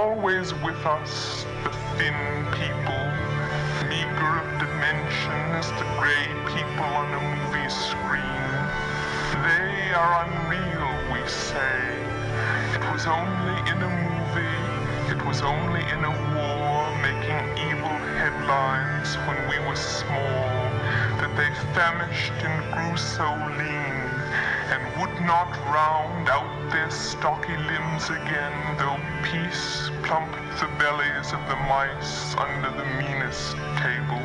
always with us, the thin people, meager of dimension as the gray people on a movie screen. They are unreal, we say. It was only in a movie, it was only in a war making evil headlines when we were small that they famished and grew so lean and would not round out their stocky limbs again, though peace plumped the bellies of the mice under the meanest table.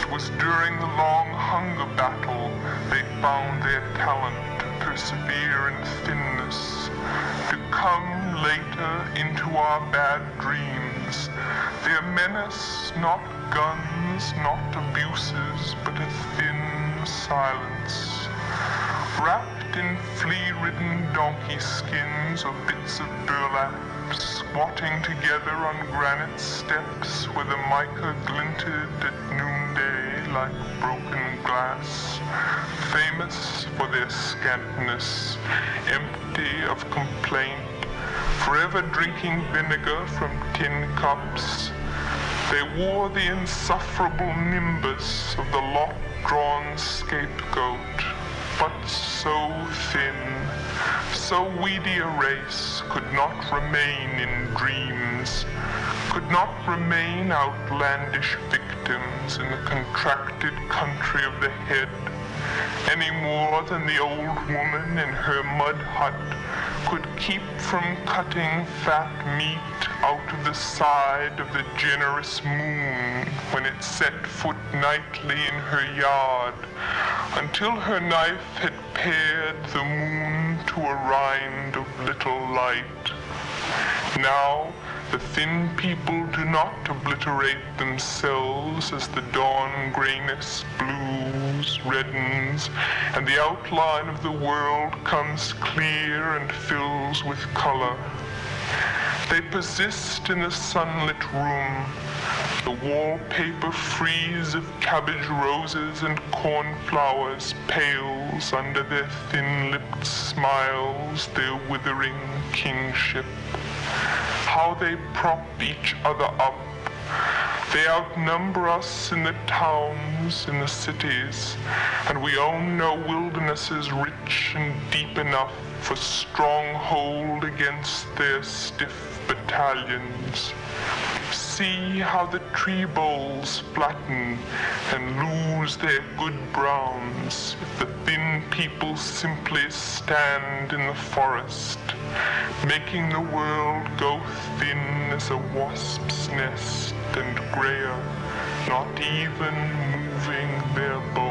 It was during the long hunger battle they found their talent to persevere in thinness, to come later into our bad dreams. Their menace, not guns, not abuses, but a thin silence. Wrapped in flea-ridden donkey skins or bits of burlap, squatting together on granite steps where the mica glinted at noonday like broken glass, famous for their scantness, empty of complaint, forever drinking vinegar from tin cups, they wore the insufferable nimbus of the lot-drawn scapegoat, but so thin, so weedy a race could not remain in dreams, could not remain outlandish victims in the contracted country of the head, any more than the old woman in her mud hut could keep from cutting fat meat out of the side of the generous moon when it set foot nightly in her yard until her knife had pared the moon to a rind of little light. Now, the thin people do not obliterate themselves as the dawn grayness blues, reddens, and the outline of the world comes clear and fills with color. They persist in the sunlit room, the wallpaper frieze of cabbage roses and cornflowers pales under their thin-lipped smiles, their withering kingship how they prop each other up. They outnumber us in the towns, in the cities, and we own no wildernesses rich and deep enough for stronghold against their stiff battalions. See how the tree boles flatten and lose their good browns if the thin people simply stand in the forest, making the world go thin as a wasp's nest and grayer, not even moving their bones.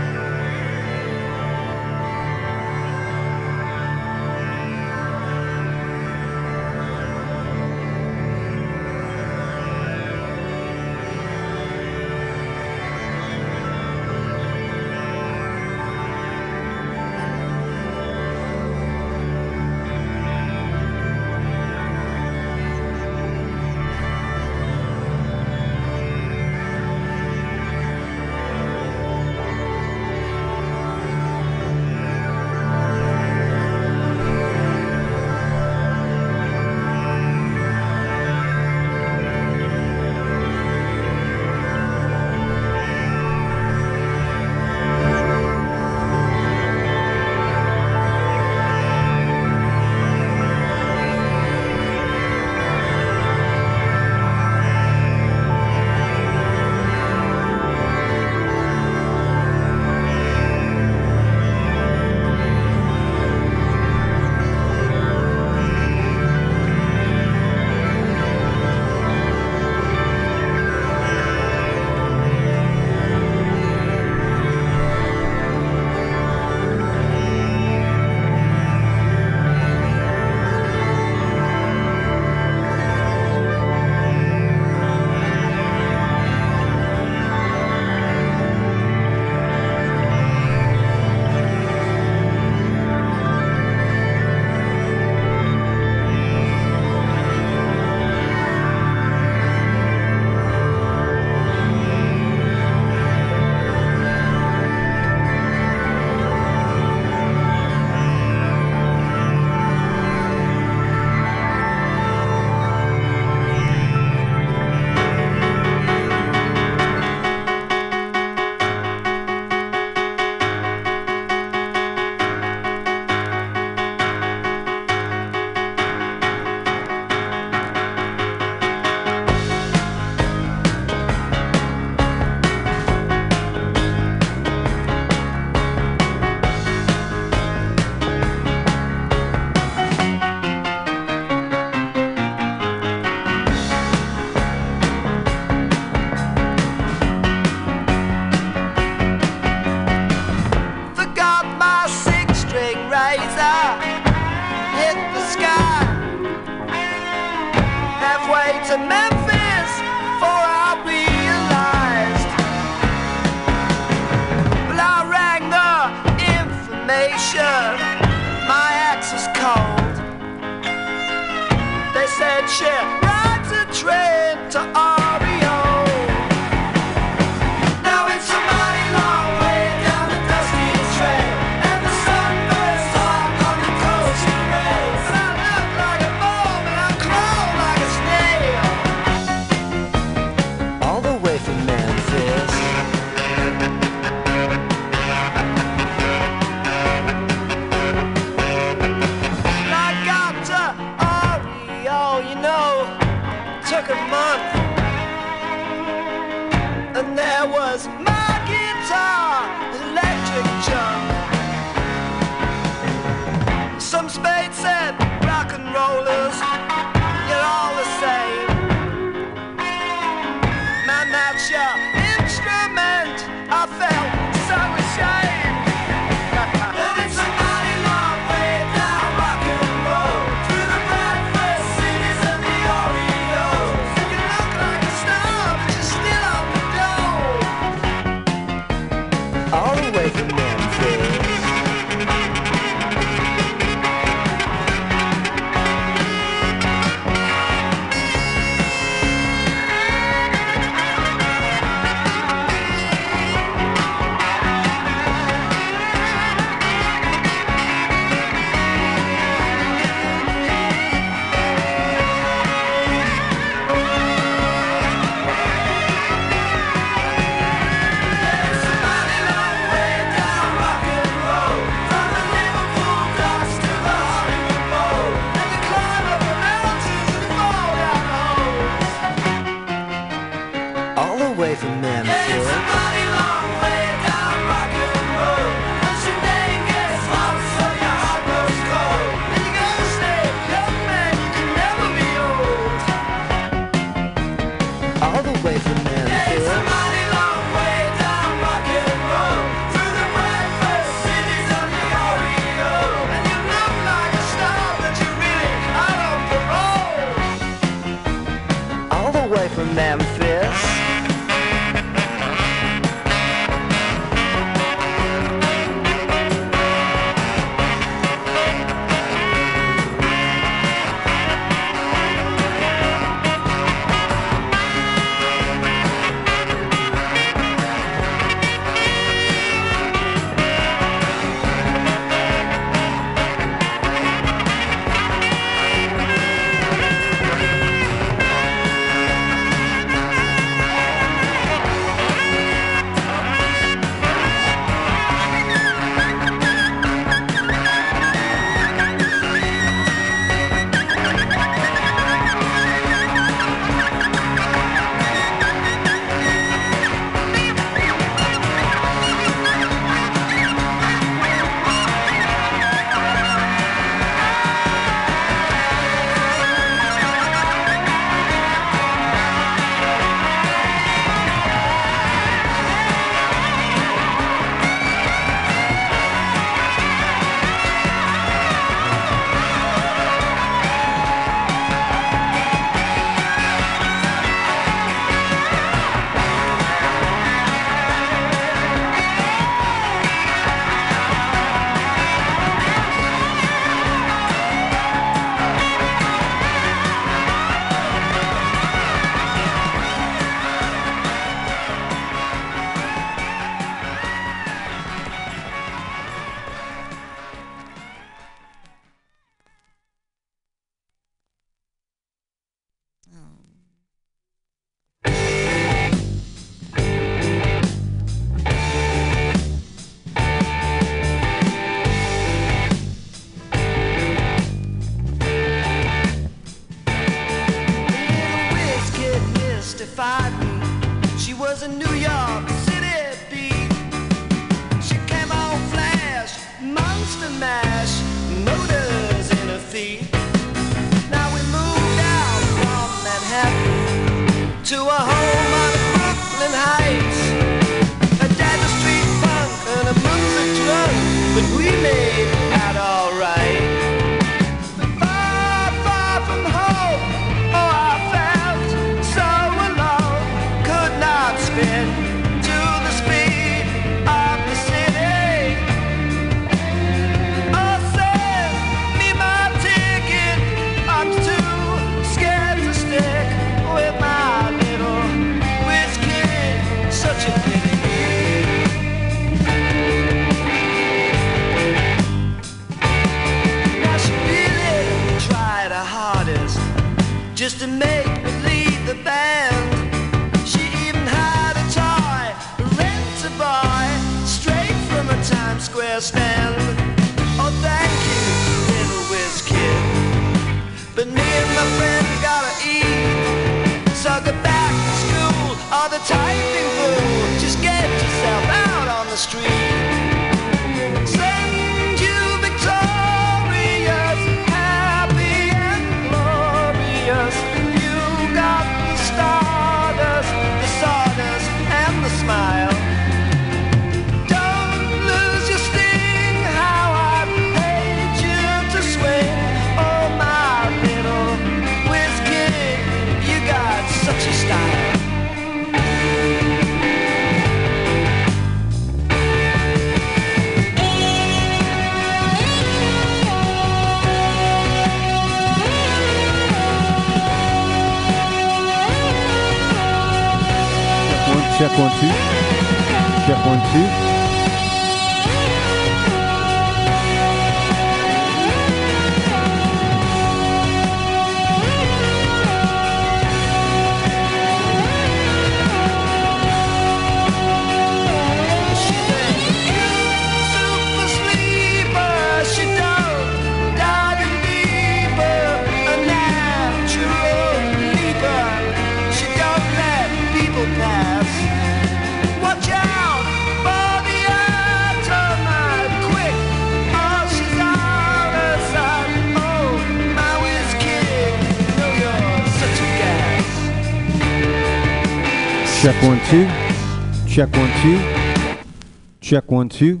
One, two.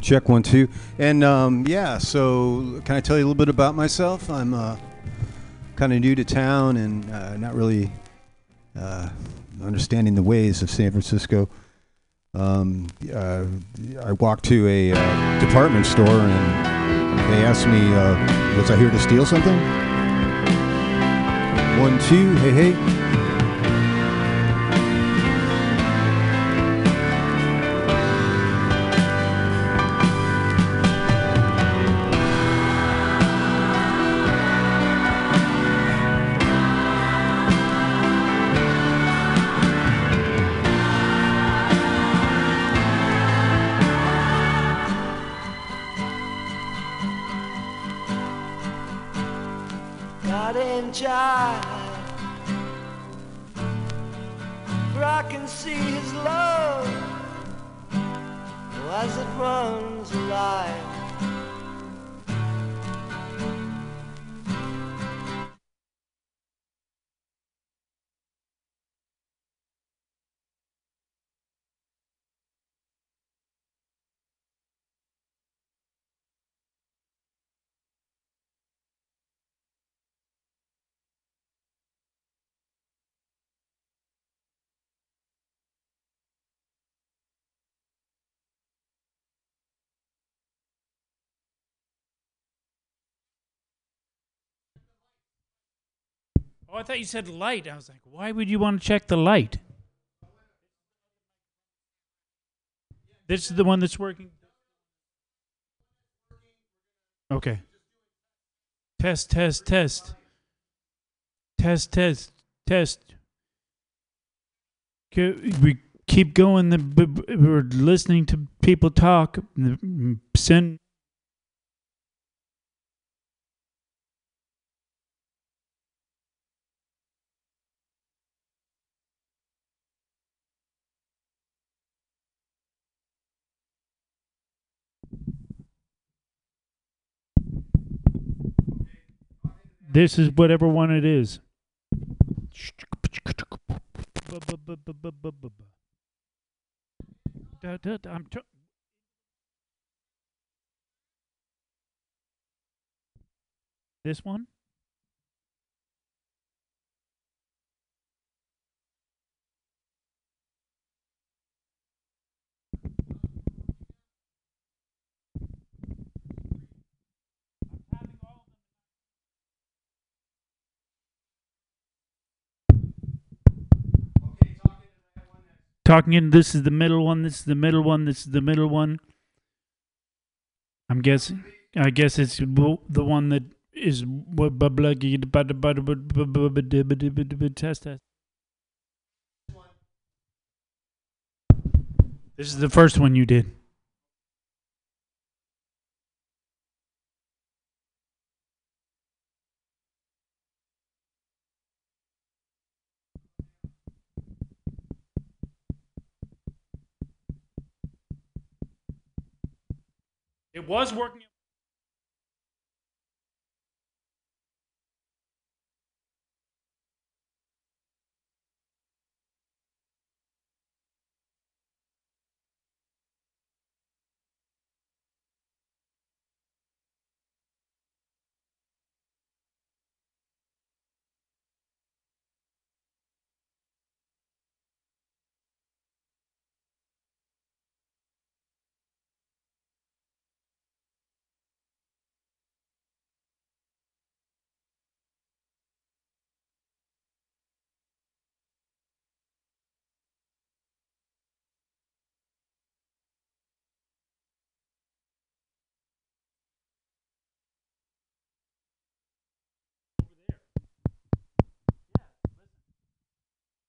Check one, two. And um, yeah, so can I tell you a little bit about myself? I'm uh, kind of new to town and uh, not really uh, understanding the ways of San Francisco. Um, uh, I walked to a uh, department store and they asked me, uh, was I here to steal something? One, two, hey, hey. And jive. For I can see his love as it runs alive. Oh, I thought you said light. I was like, why would you want to check the light? This is the one that's working. Okay. Test, test, test. Test, test, test. We keep going. We're listening to people talk. Send. This is whatever one it is. I'm this one? talking in this is the middle one, this is the middle one, this is the middle one. I'm guessing. I guess it's the one that is test. This is the first one you did. It was working.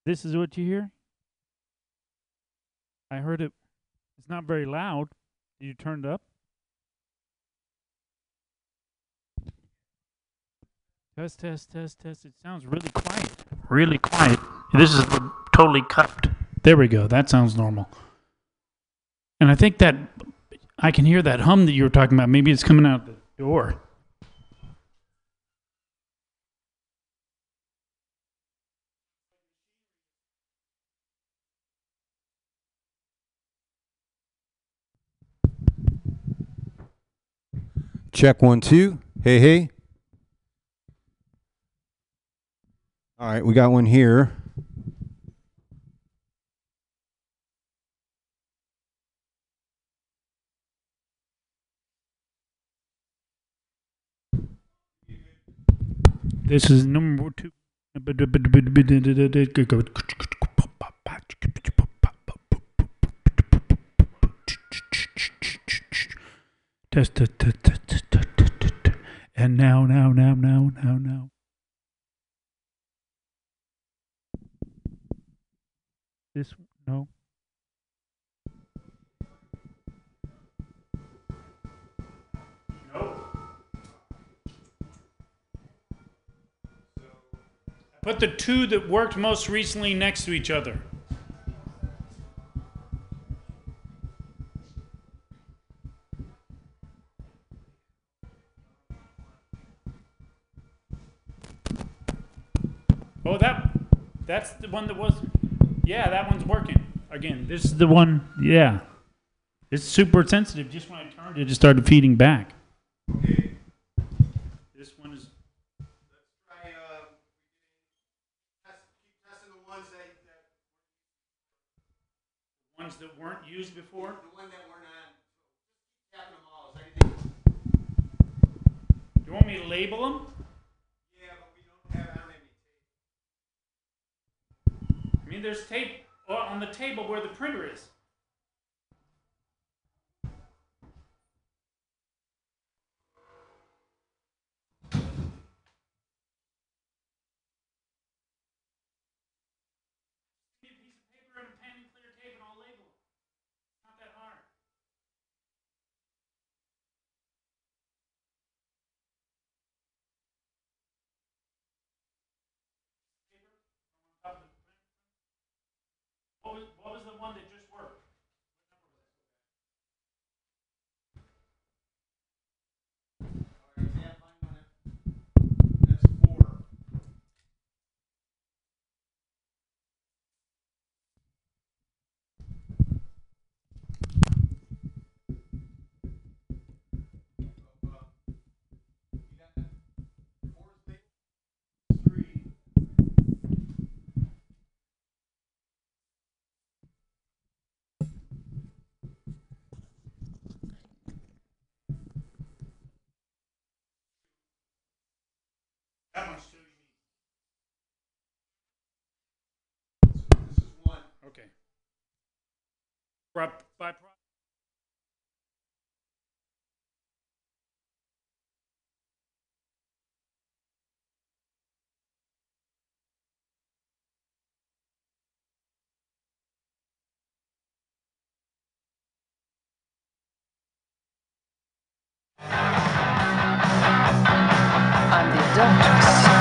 This is what you hear? I heard it. It's not very loud. You turned up? Test, test, test, test. It sounds really quiet. Really quiet. This is totally cut. There we go. That sounds normal. And I think that I can hear that hum that you were talking about. Maybe it's coming out the door. Check one, two. Hey, hey. All right, we got one here. This is number two. Test, test, test, test, test, test, test. And now, now, now, now, now, now. This, no. no. Put the two that worked most recently next to each other. Oh, that that's the one that was. Yeah, that one's working. Again, this is the one. Yeah, it's super sensitive. Just when I turned it, it started feeding back. Okay. This one is. Try, uh, test, keep testing the ones that, that Ones that weren't used before. the one that we're not tapping them all. Is everything? You want me to label them? Yeah, but we don't have, I don't have any I mean, there's tape uh, on the table where the printer is. One that just worked? That's four. That much too. This is one. Okay. By, by pro-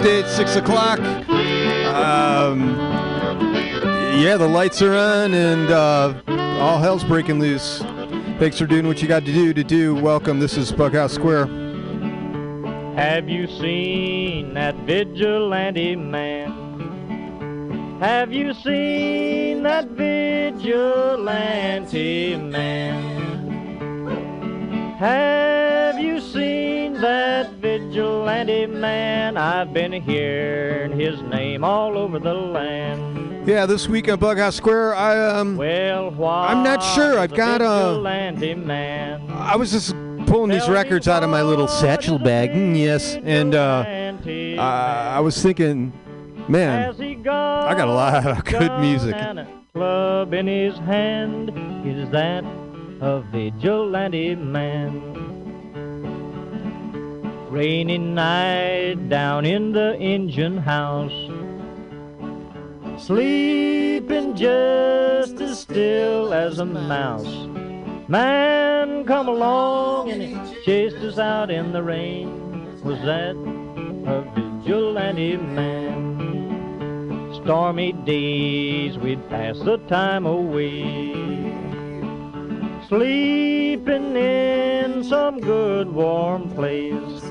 Tuesday at six o'clock. Um, yeah, the lights are on and uh, all hell's breaking loose. Thanks for doing what you got to do to do. Welcome. This is Bughouse Square. Have you seen that vigilante man? Have you seen that vigilante man? Have I've been hearing his name all over the land. Yeah, this week on Bughouse Square, I um, Well, why? I'm not sure. I've got a- vigilante man. I was just pulling these records out of my little satchel bag. Mm, yes, and uh, Vigilante I, I was thinking, man, Has he got I got a lot of good music. club in his hand. Is that a vigilante man? Rainy night down in the engine house. Sleeping just as still as a mouse. Man come along and he chased us out in the rain. Was that a vigilante man? Stormy days we'd pass the time away. Sleeping in some good warm place.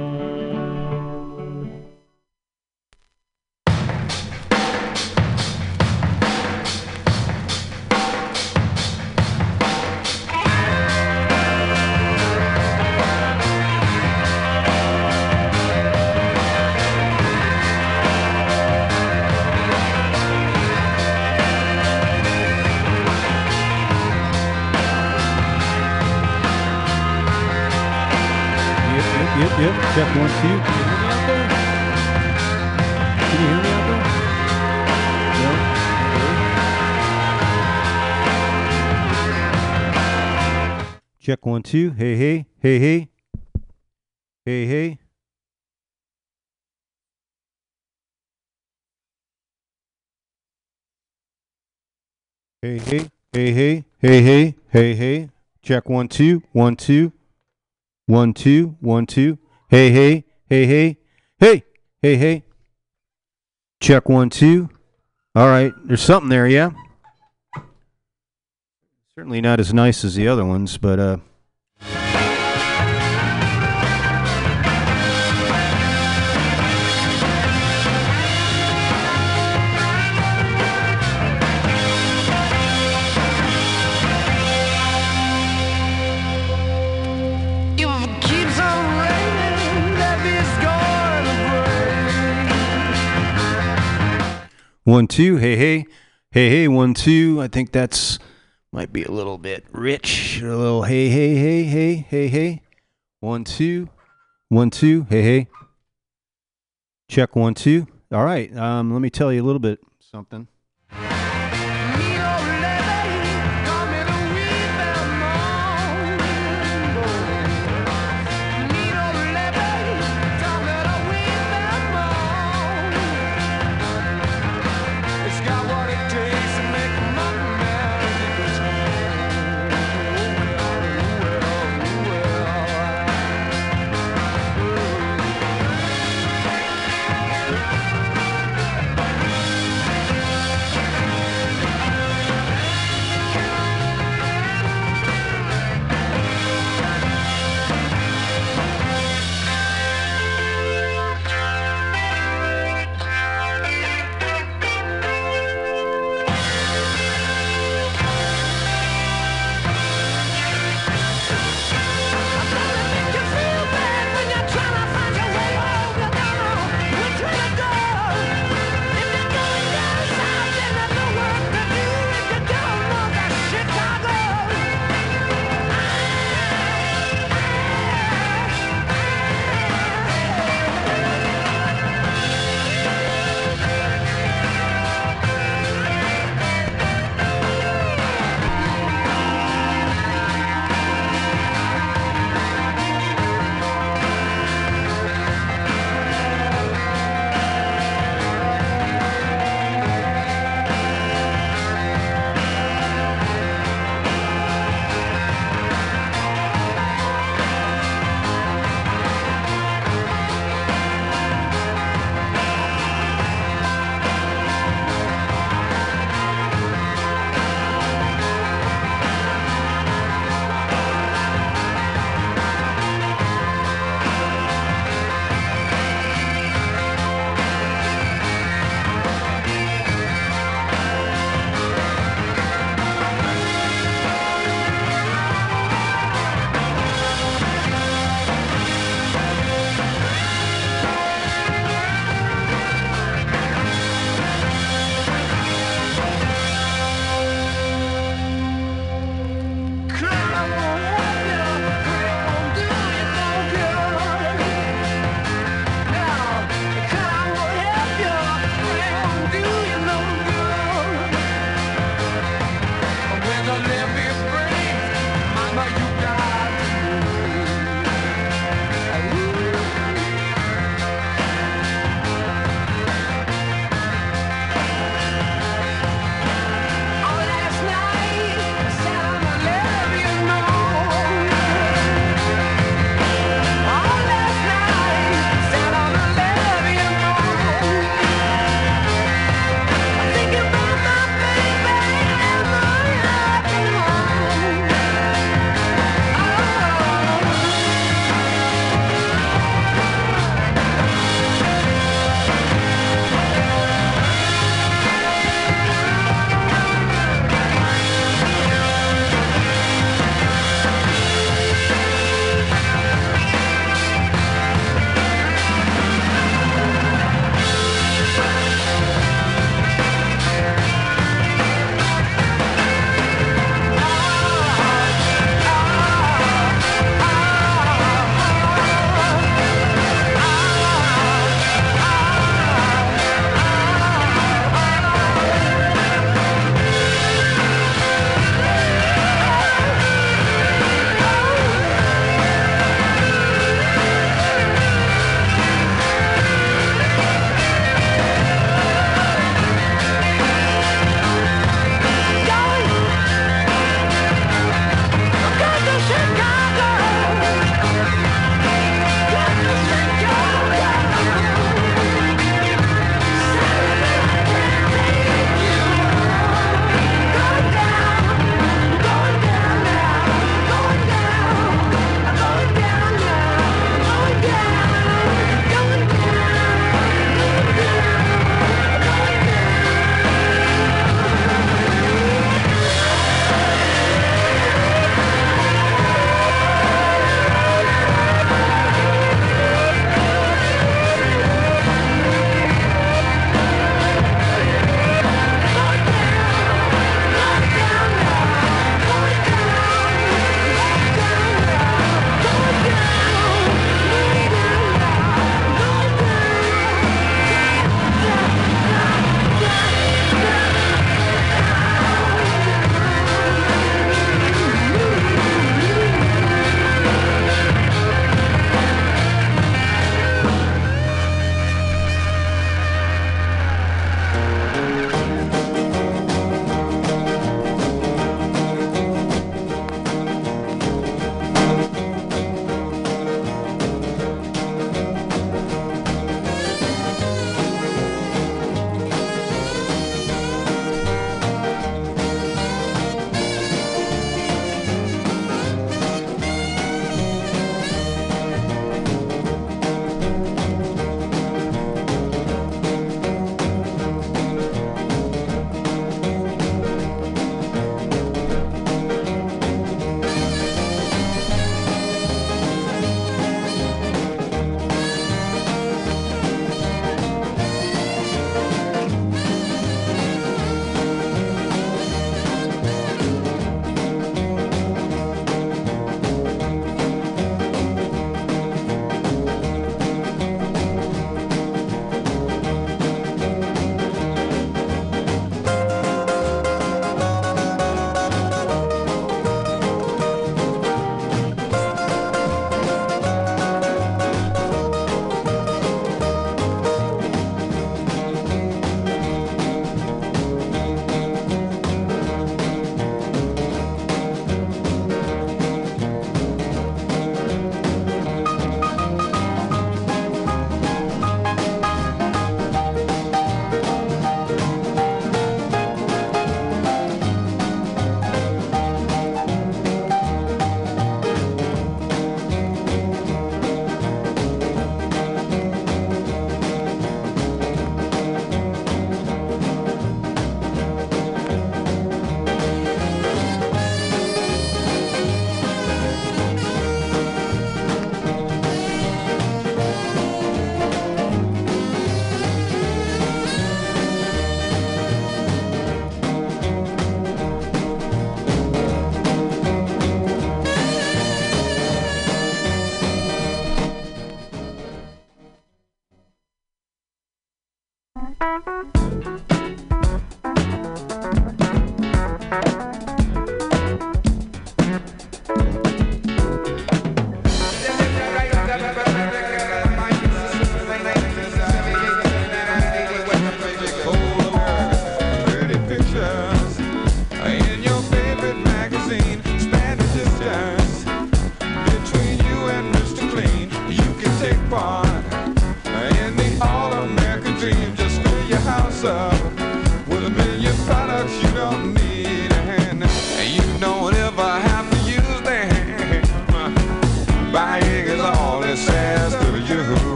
Check one, two. Can you hear me out there? Can you hear me out there? No? Okay. Check one, two. Hey, hey, hey, hey. Hey, hey. Hey, hey, hey, hey, hey, hey, hey, hey. Check one, two, one, two. One, two, one, two. Hey, hey, hey, hey, hey, hey, hey. Check one, two. All right, there's something there, yeah? Certainly not as nice as the other ones, but uh one, two. Hey, hey, hey, hey. One, two. I think that's might be a little bit rich. A little hey, hey, hey, hey, hey, hey. One, two, one, two. Hey, hey. Check one, two. All right. Um, let me tell you a little bit something.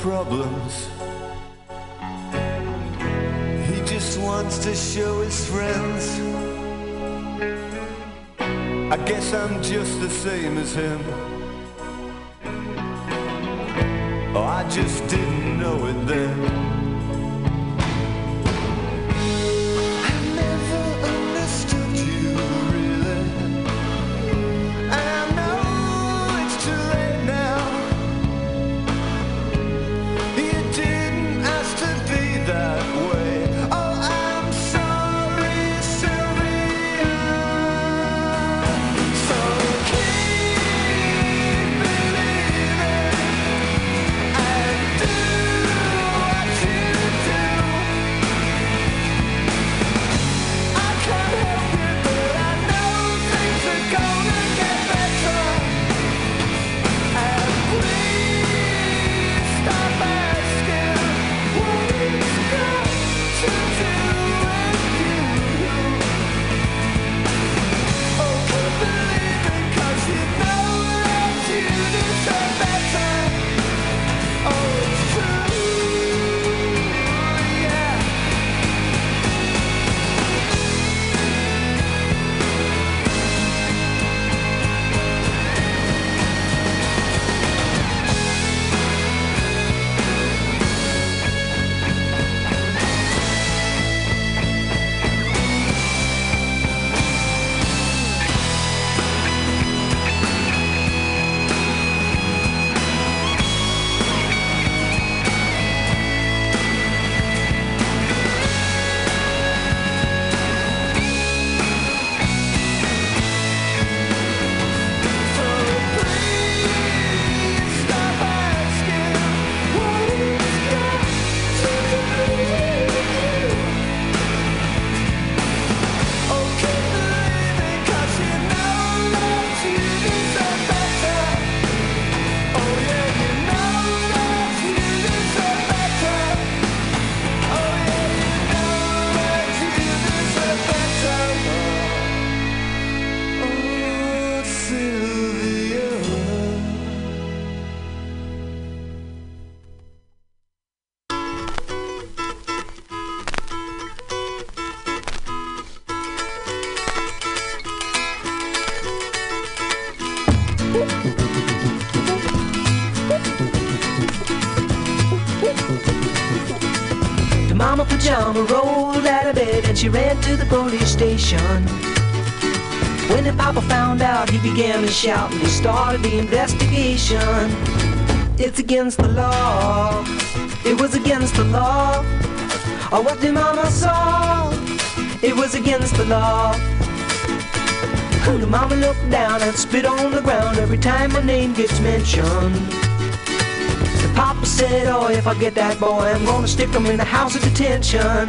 problems. He just wants to show his friends. I guess I'm just the same as him. Oh, I just did police station. When the papa found out, he began to shout and he started the investigation. It's against the law. It was against the law. Or what the mama saw. It was against the law. The mama looked down and spit on the ground every time my name gets mentioned. The papa said, oh, if I get that boy, I'm gonna stick him in the house of detention.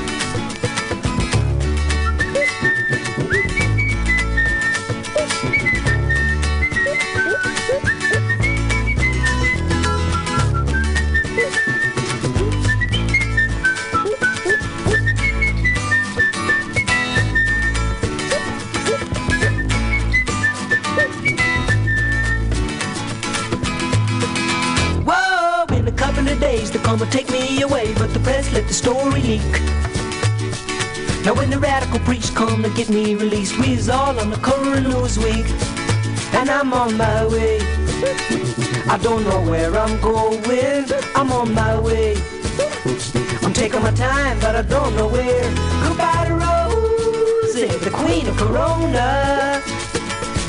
The story leak. Now when the radical priest come to get me released, we's all on the cover of Newsweek, and I'm on my way. I don't know where I'm going, I'm on my way. I'm taking my time, but I don't know where. Goodbye to Rosie, the queen of Corona.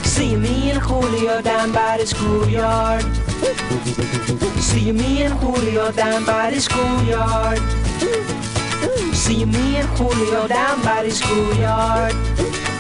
See me and Julio down by the schoolyard. See me and Julio down by the schoolyard. See me and Julio down by the schoolyard.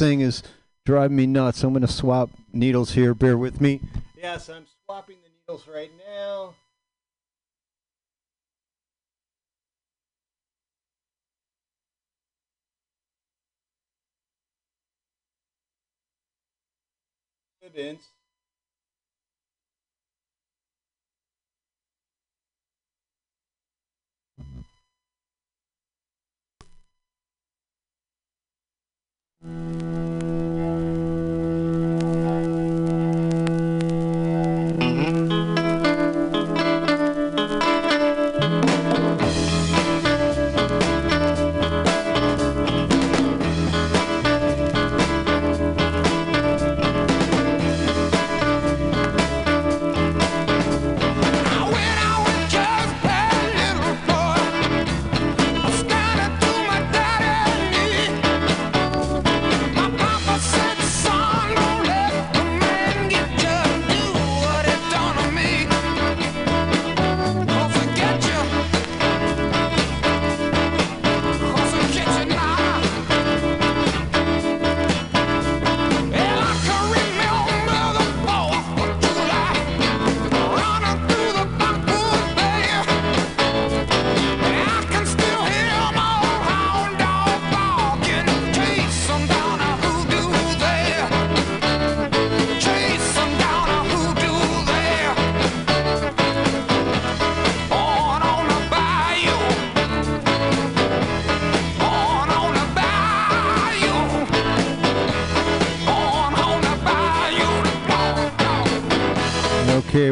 This thing is driving me nuts. I'm going to swap needles here. Bear with me. Yes, I'm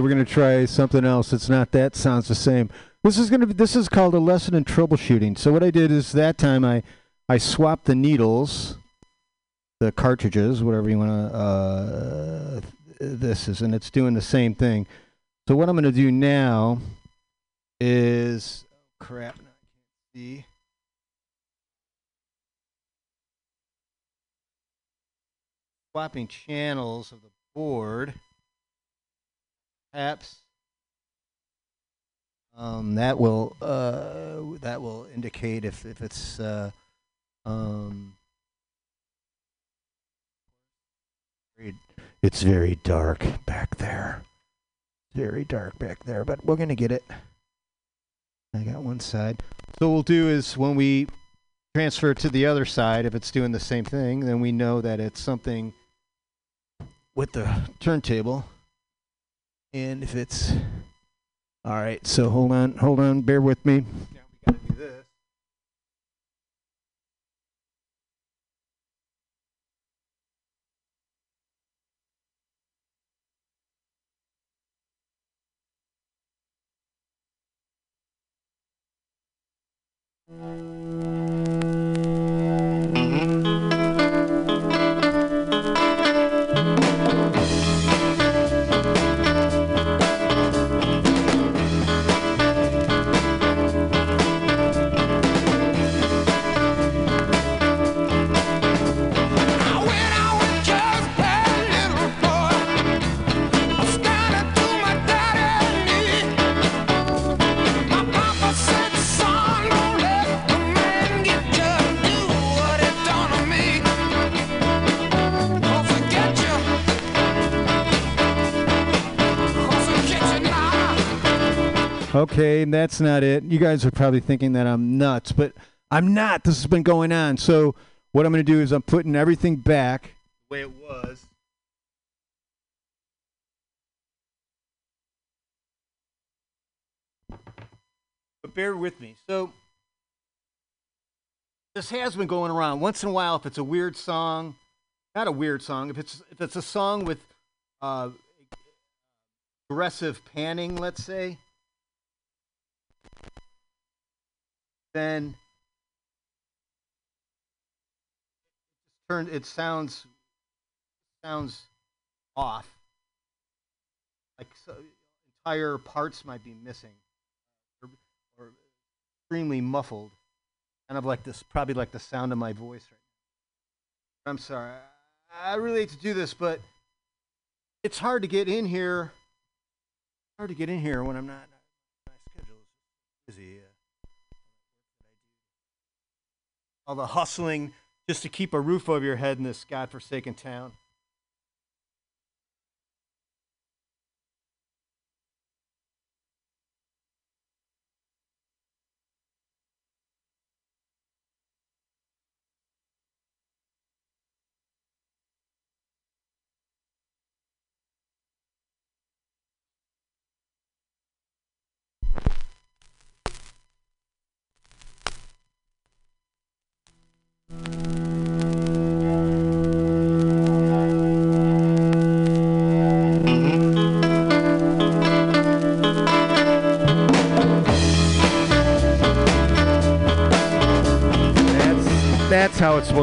We're gonna try something else. It's not that sounds the same. This is gonna be. This is called a lesson in troubleshooting. So what I did is that time I I swapped the needles, the cartridges, whatever you want to. Uh, this is, and it's doing the same thing. So what I'm gonna do now is crap. now I can't see. Swapping channels of the board perhaps um, that will uh, that will indicate if, if it's uh, um, it's very dark back there. Very dark back there but we're gonna get it. I got one side. So what we'll do is when we transfer to the other side if it's doing the same thing then we know that it's something with the turntable and if it's all right, so hold on, hold on, bear with me. Okay, that's not it. You guys are probably thinking that I'm nuts, but I'm not. This has been going on. So what I'm going to do is I'm putting everything back the way it was. But bear with me. So this has been going around. Once in a while, if it's a weird song, not a weird song, if it's if it's a song with uh, aggressive panning, let's say, then turn it sounds sounds off. Like so, entire parts might be missing, or, or extremely muffled, kind of like this, probably like the sound of my voice right now. I'm sorry. I really hate to do this, but it's hard to get in here. Hard to get in here when I'm not. My schedule is busy. Uh, all the hustling, just to keep a roof over your head in this godforsaken town.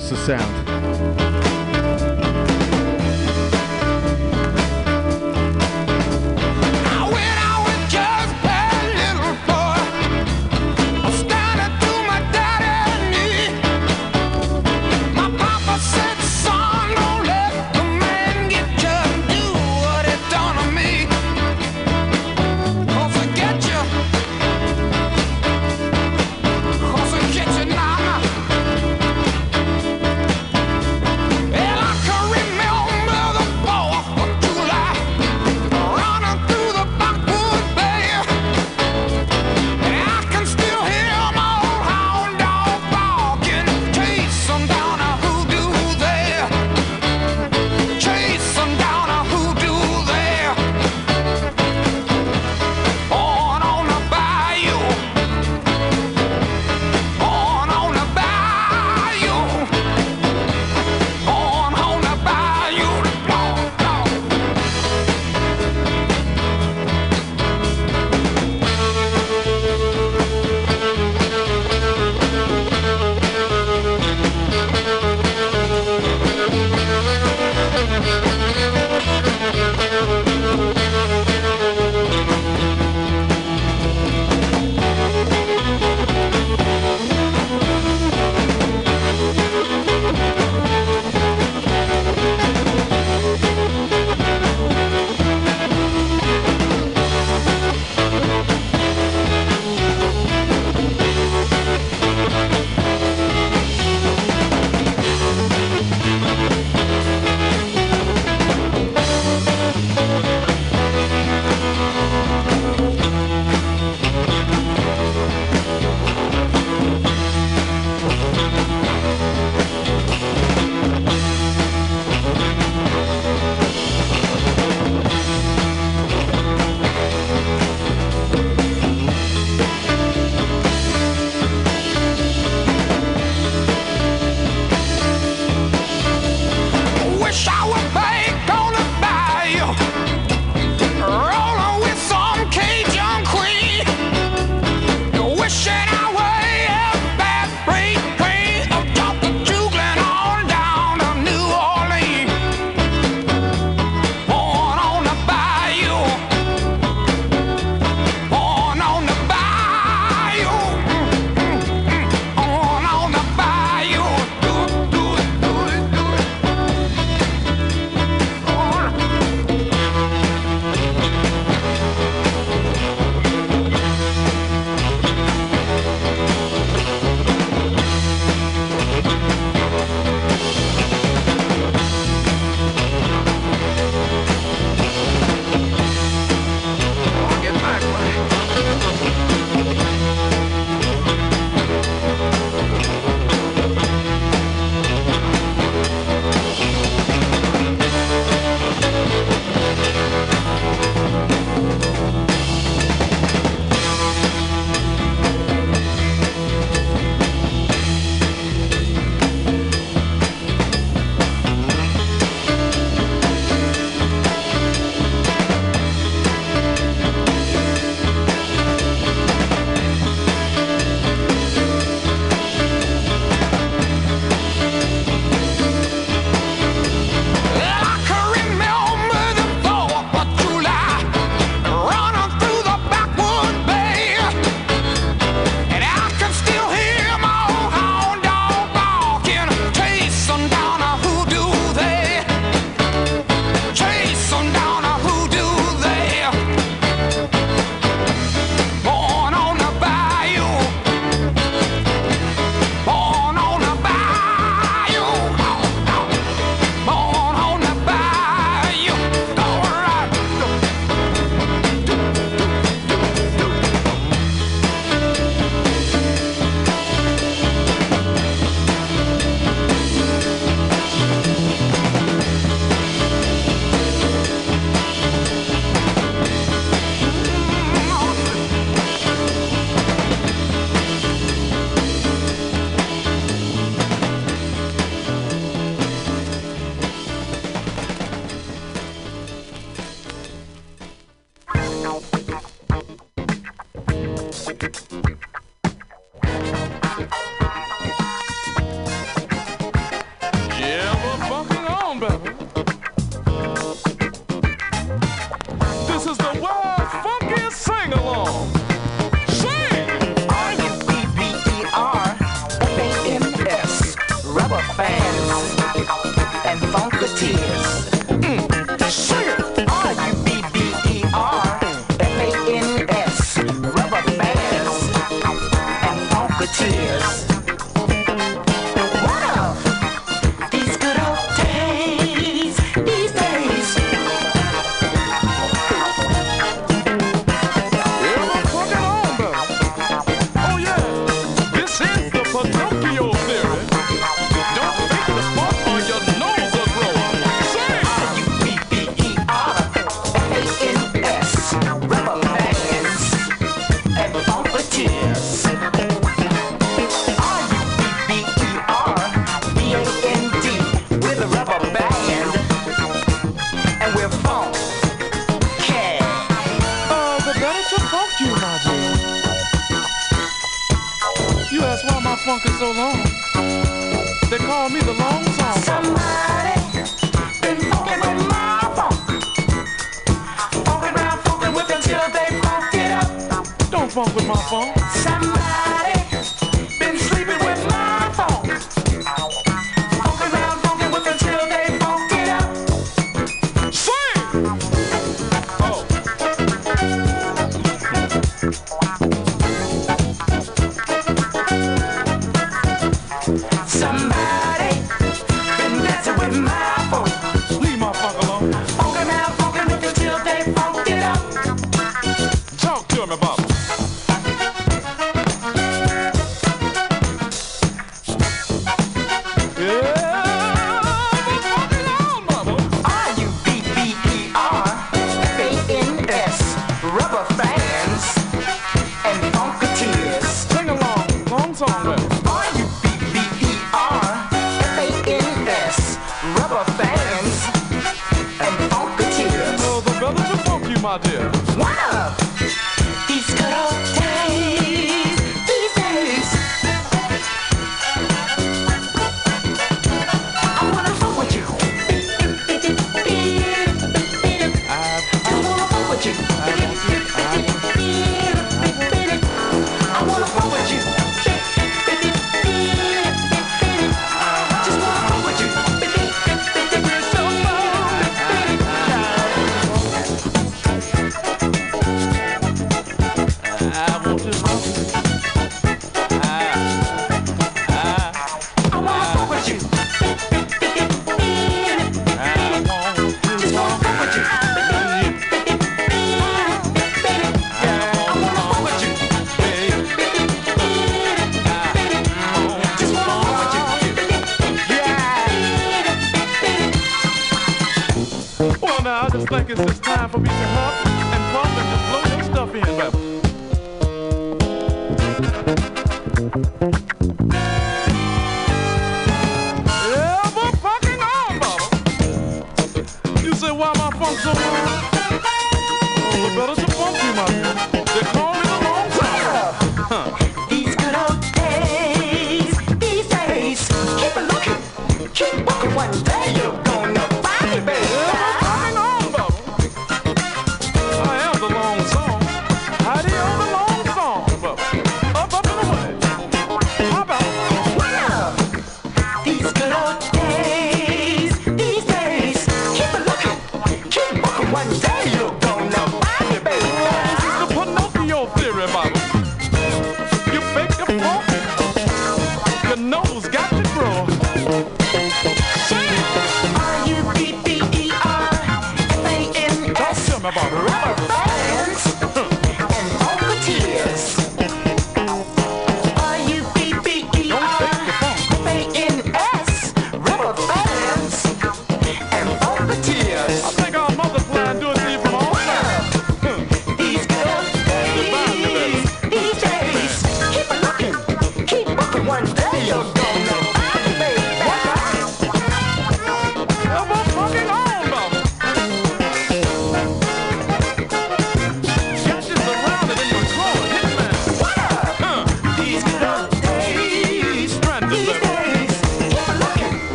That's how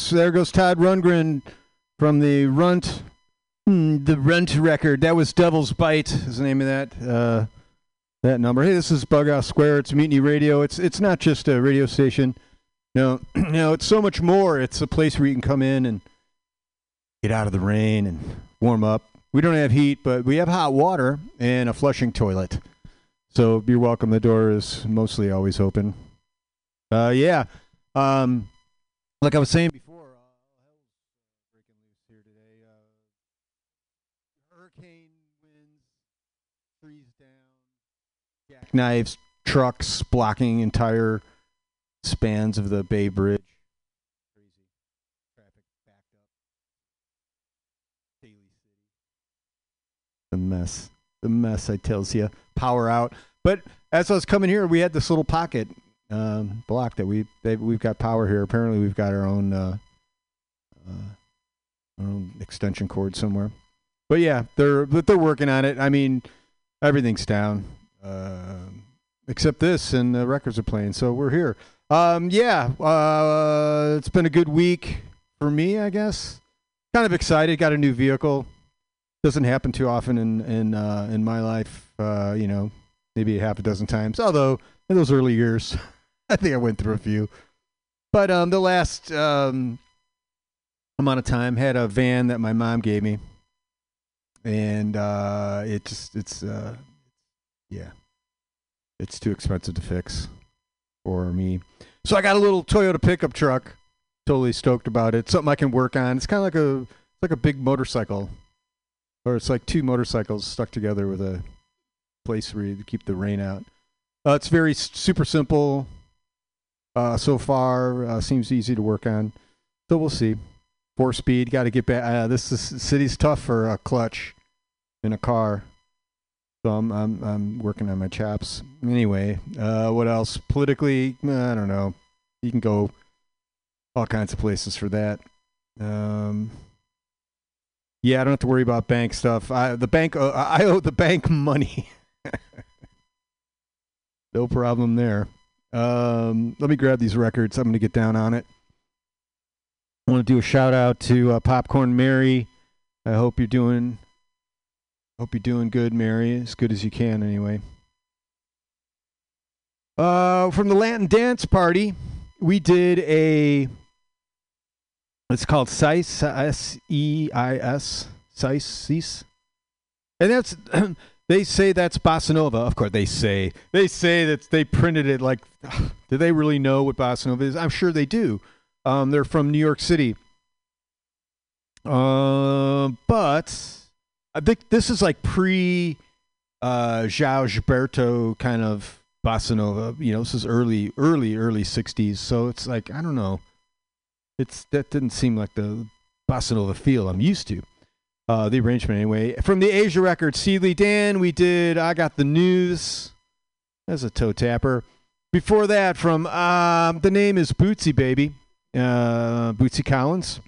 goes there goes Todd Rundgren from the Runt hmm, the Runt record. That was Devil's Bite is the name of that uh, that number. Hey, this is Bughouse Square. It's Mutiny Radio. It's it's not just a radio station. No, no, it's so much more. It's a place where you can come in and get out of the rain and warm up. We don't have heat, but we have hot water and a flushing toilet. So you're welcome. The door is mostly always open. Uh, yeah. Um, like I was saying before, uh, hell's breaking loose here today. Uh, hurricane winds, trees jackknives, trucks blocking entire spans of the Bay Bridge. The mess. The mess, I tells you. Power out. But as I was coming here, we had this little pocket um, block that we they, we've got power here. Apparently, we've got our own uh, uh, our own extension cord somewhere. But yeah, they're they're working on it. I mean, everything's down uh, except this, and the records are playing. So we're here. Um, yeah, uh, it's been a good week for me, I guess. Kind of excited. Got a new vehicle. Doesn't happen too often in in uh, in my life. Uh, you know, maybe half a dozen times. Although in those early years, I think I went through a few. But um, the last um, amount of time had a van that my mom gave me, and uh, it just it's uh, yeah, it's too expensive to fix for me. So I got a little Toyota pickup truck. Totally stoked about it. Something I can work on. It's kind of like a it's like a big motorcycle, or it's like two motorcycles stuck together with a place where you keep the rain out. Uh, it's very super simple. Uh, so far, uh, seems easy to work on. So we'll see. Four speed. Got to get back. Uh, this is, city's tough for a clutch in a car. So I'm I'm I'm working on my chops. Anyway, uh, what else? Politically, I don't know. You can go all kinds of places for that. Um, yeah, I don't have to worry about bank stuff. I the bank uh, I owe the bank money. no problem there. Um, let me grab these records. I'm going to get down on it. I want to do a shout out to uh, Popcorn Mary. I hope you're doing Hope you're doing good, Mary. As good as you can, anyway. Uh, from the Latin dance party, we did a. It's called Seis, S E I S, Seis, Seis. And that's. they say that's bossa nova. Of course, they say. They say that they printed it like. Do they really know what bossa nova is? I'm sure they do. Um, they're from New York City. Uh, but I think this is like pre uh João Gilberto kind of bossa nova. You know, this is early, early, early '60s. So it's like I don't know. It's that didn't seem like the bossa nova feel I'm used to. Uh, the arrangement anyway. From the Aja record, Steely Dan, we did I Got the News. That's a toe tapper. Before that, from um, the name is Bootsy Baby, uh, Bootsy Collins.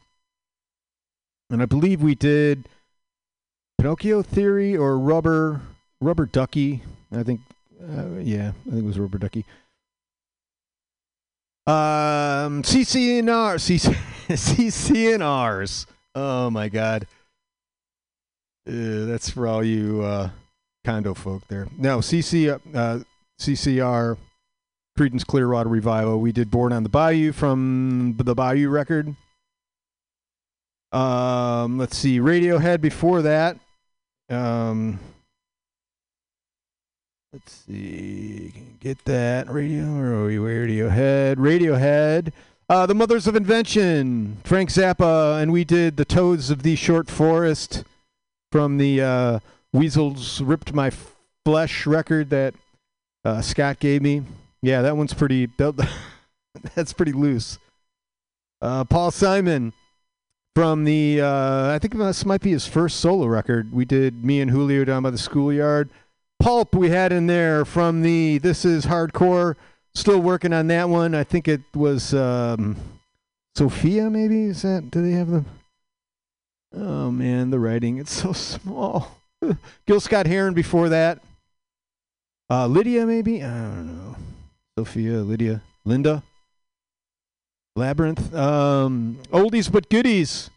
And I believe we did Pinocchio Theory or Rubber Rubber Ducky. I think, uh, yeah, I think it was Rubber Ducky. Um, CCNR, CC, CCNRs. Oh my God, uh, that's for all you uh, condo folk there. No, CC, uh, CCR, Creedence Clearwater Revival. We did Born on the Bayou from the Bayou record. Um, let's see, Radiohead before that. Um, let's see, get that radio or Radiohead, Radiohead. Uh, the Mothers of Invention, Frank Zappa, and we did the Toads of the Short Forest from the uh, Weasels Ripped My Flesh record that uh, Scott gave me. Yeah, that one's pretty. That, that's pretty loose. Uh, Paul Simon from the uh, I think this might be his first solo record. We did me and Julio down by the schoolyard. Pulp we had in there from the This Is Hardcore. Still working on that one. I think it was um, Sophia. Maybe is that? Do they have the? Oh man, the writing it's so small. Gil Scott Heron before that. Uh, Lydia maybe I don't know. Sophia, Lydia, Linda. Labyrinth. Um, oldies but goodies.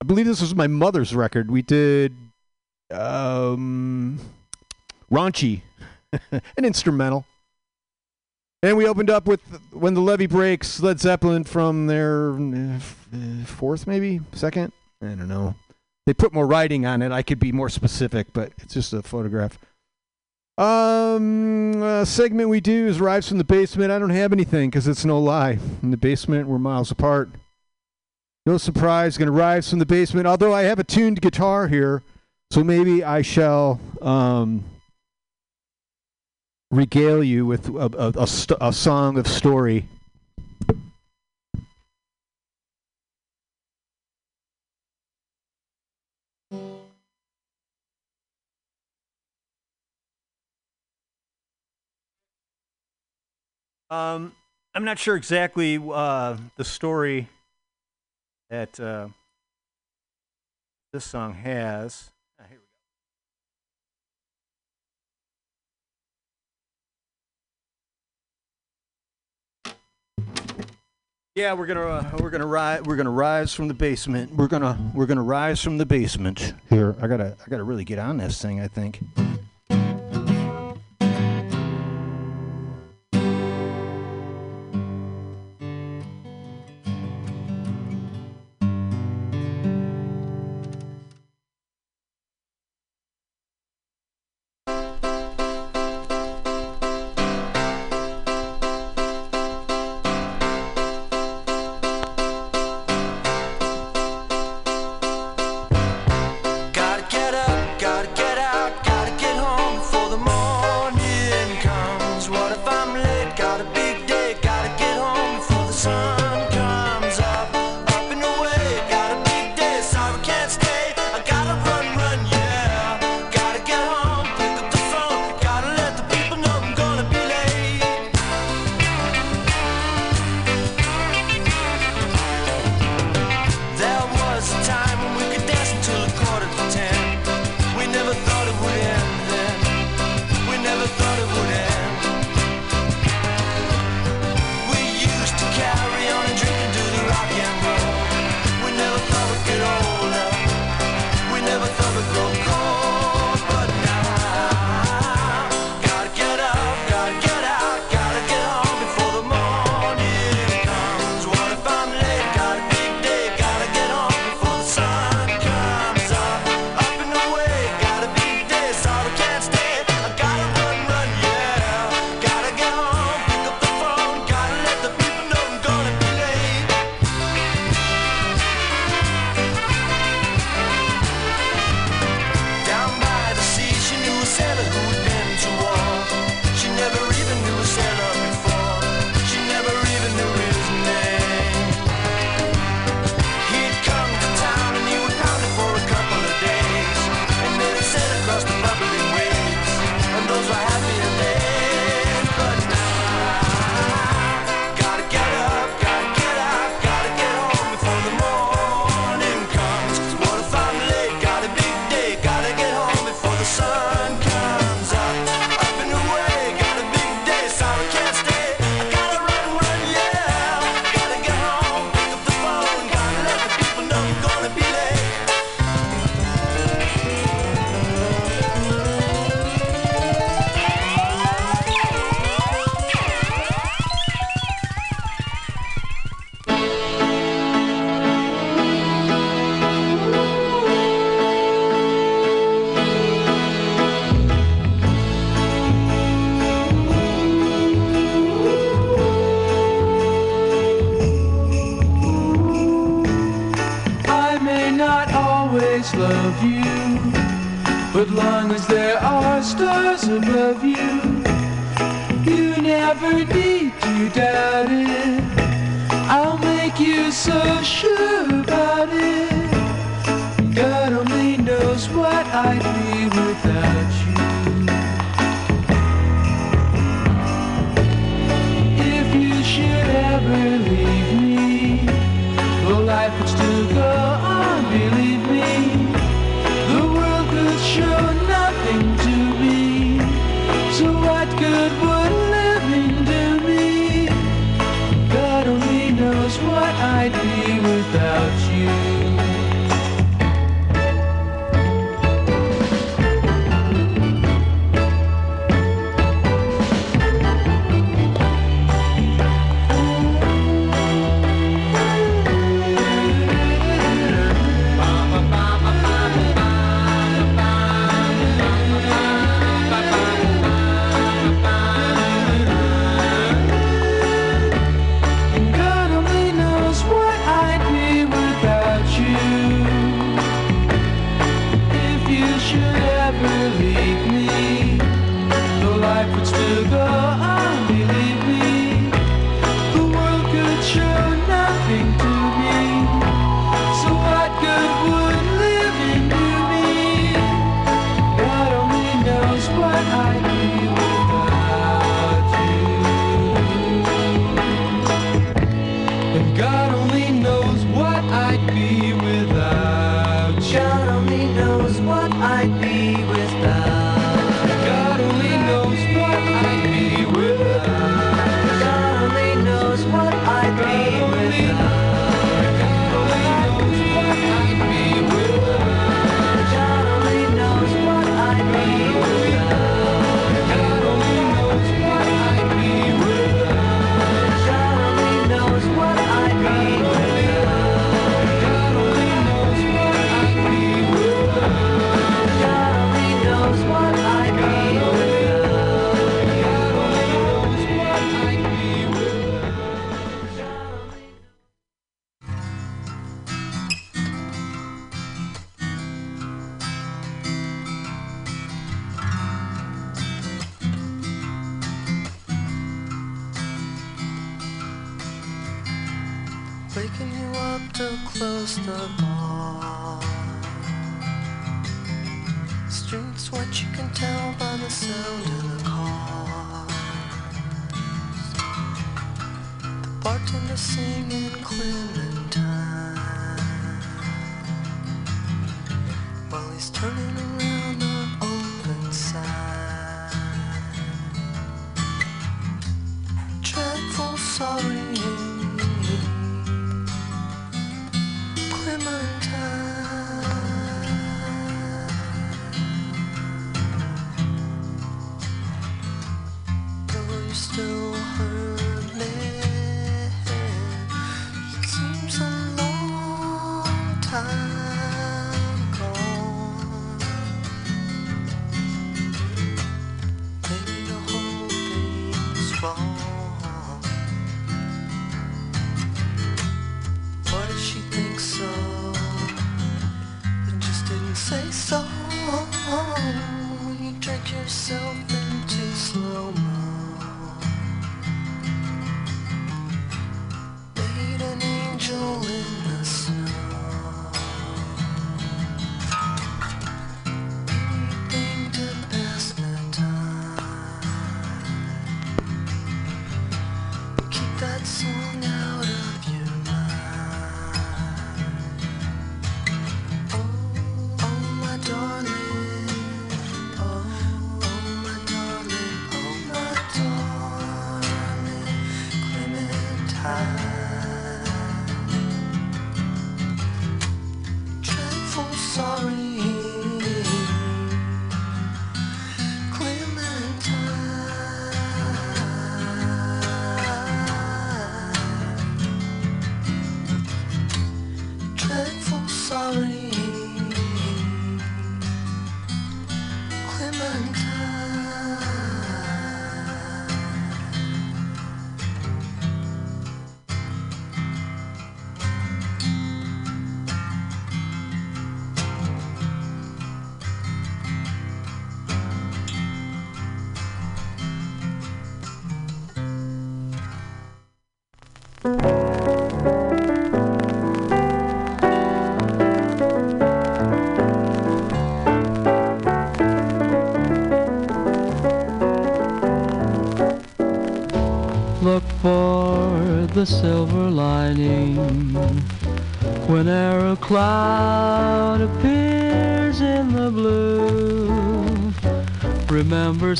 I believe this was my mother's record. We did um, Raunchy, an instrumental. And we opened up with When the Levee Breaks, Led Zeppelin from their uh, fourth, maybe? Second? I don't know. They put more writing on it. I could be more specific, but it's just a photograph. Um, segment we do is Rides from the Basement. I don't have anything because it's no lie. In the basement, we're miles apart. No surprise, going to Rides from the Basement. Although I have a tuned guitar here, so maybe I shall um, regale you with a, a, a, st- a song of story Um, I'm not sure exactly uh, the story that uh, this song has. Ah, yeah, we're gonna uh, we're gonna rise we're gonna rise from the basement. We're gonna we're gonna rise from the basement. Here, I gotta I gotta really get on this thing. I think.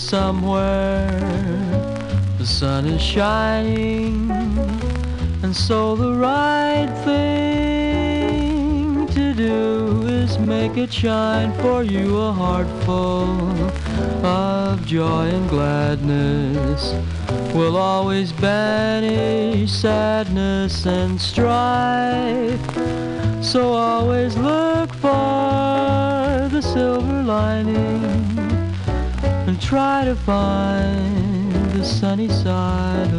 somewhere. The sun is shining, and so the right thing to do is make it shine for you a heart full of joy and gladness. Will always banish sadness and strife. So always look for the silver lining try to find the sunny side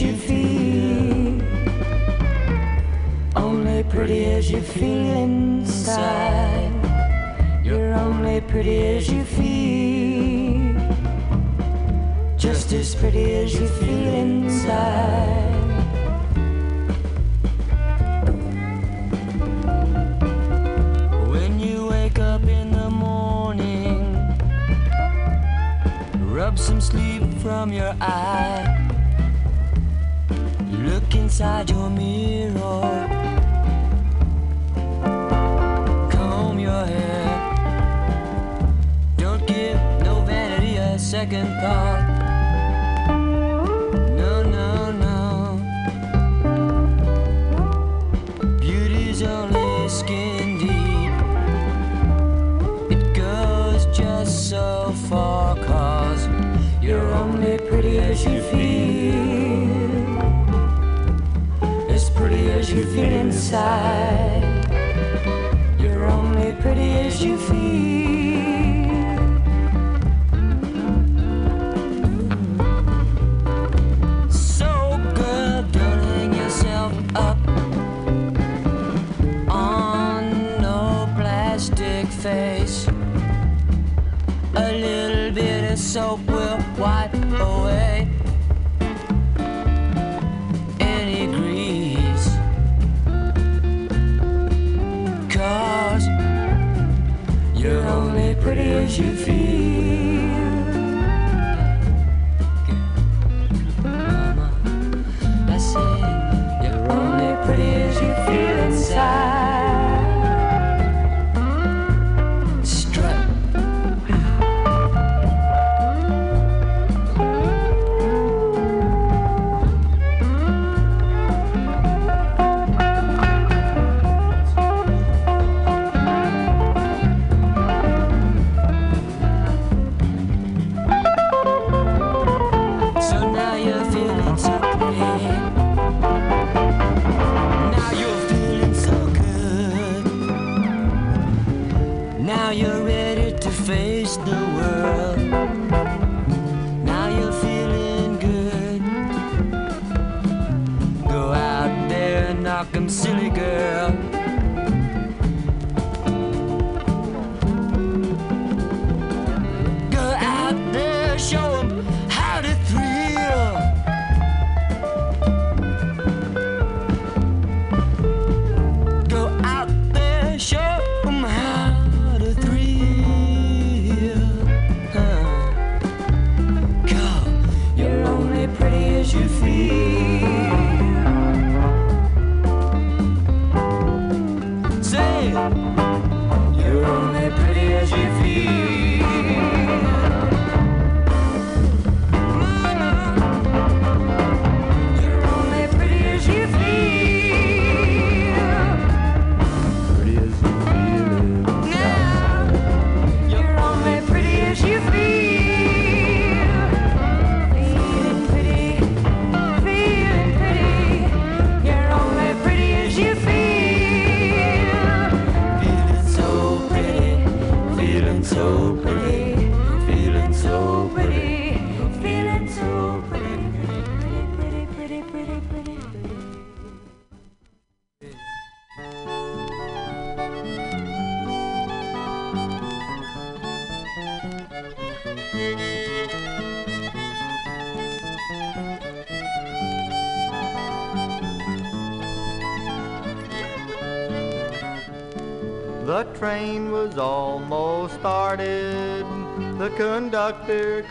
you feel. you feel.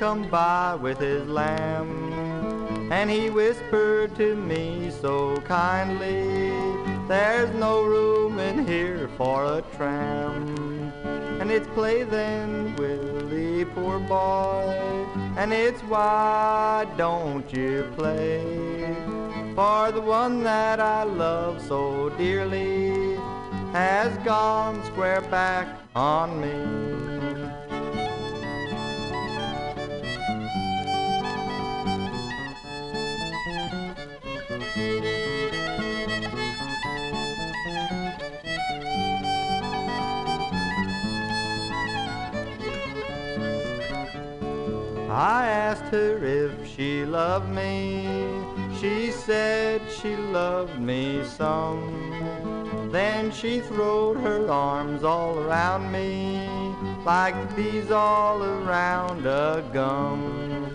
come by with his lamb. And he whispered to me so kindly, there's no room in here for a tram. And it's play then, Willie, poor boy, and it's why don't you play? For the one that I love so dearly has gone square back on me. loved me. She said she loved me some. Then she throwed her arms all around me, like bees all around a gum.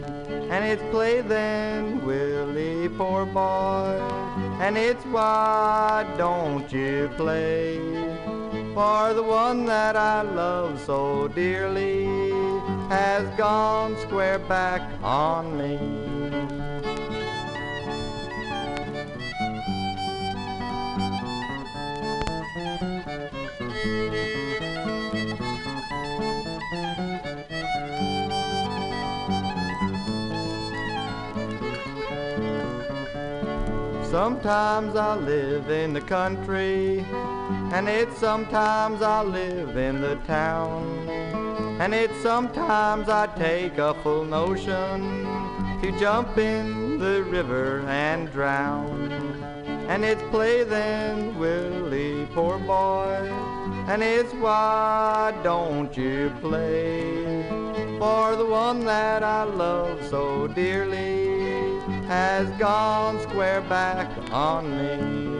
And it's play then, Willie, poor boy. And it's why don't you play for the one that I love so dearly? Has gone square back on me. Sometimes I live in the country, and it's sometimes I live in the town. And it's sometimes I take a full notion to jump in the river and drown. And it's play then, Willie, poor boy, and it's why don't you play? For the one that I love so dearly has gone square back on me.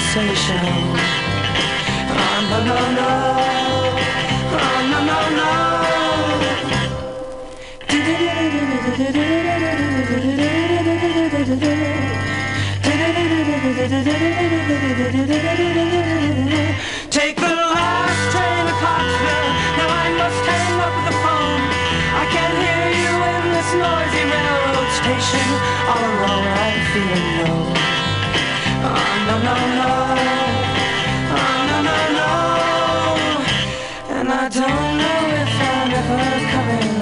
Conversation. Oh, ah, no, no, no. Oh, no, no, no. Take the last train to Clarksville. Now I must hang up the phone. I can't hear you in this noisy railroad station. All alone, I'm feeling low. I don't know if I'm ever coming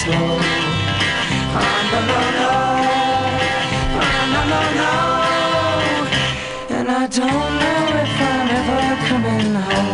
slow. Oh, no, no, no. Oh, no, no, no. And I don't know if I'm ever coming home.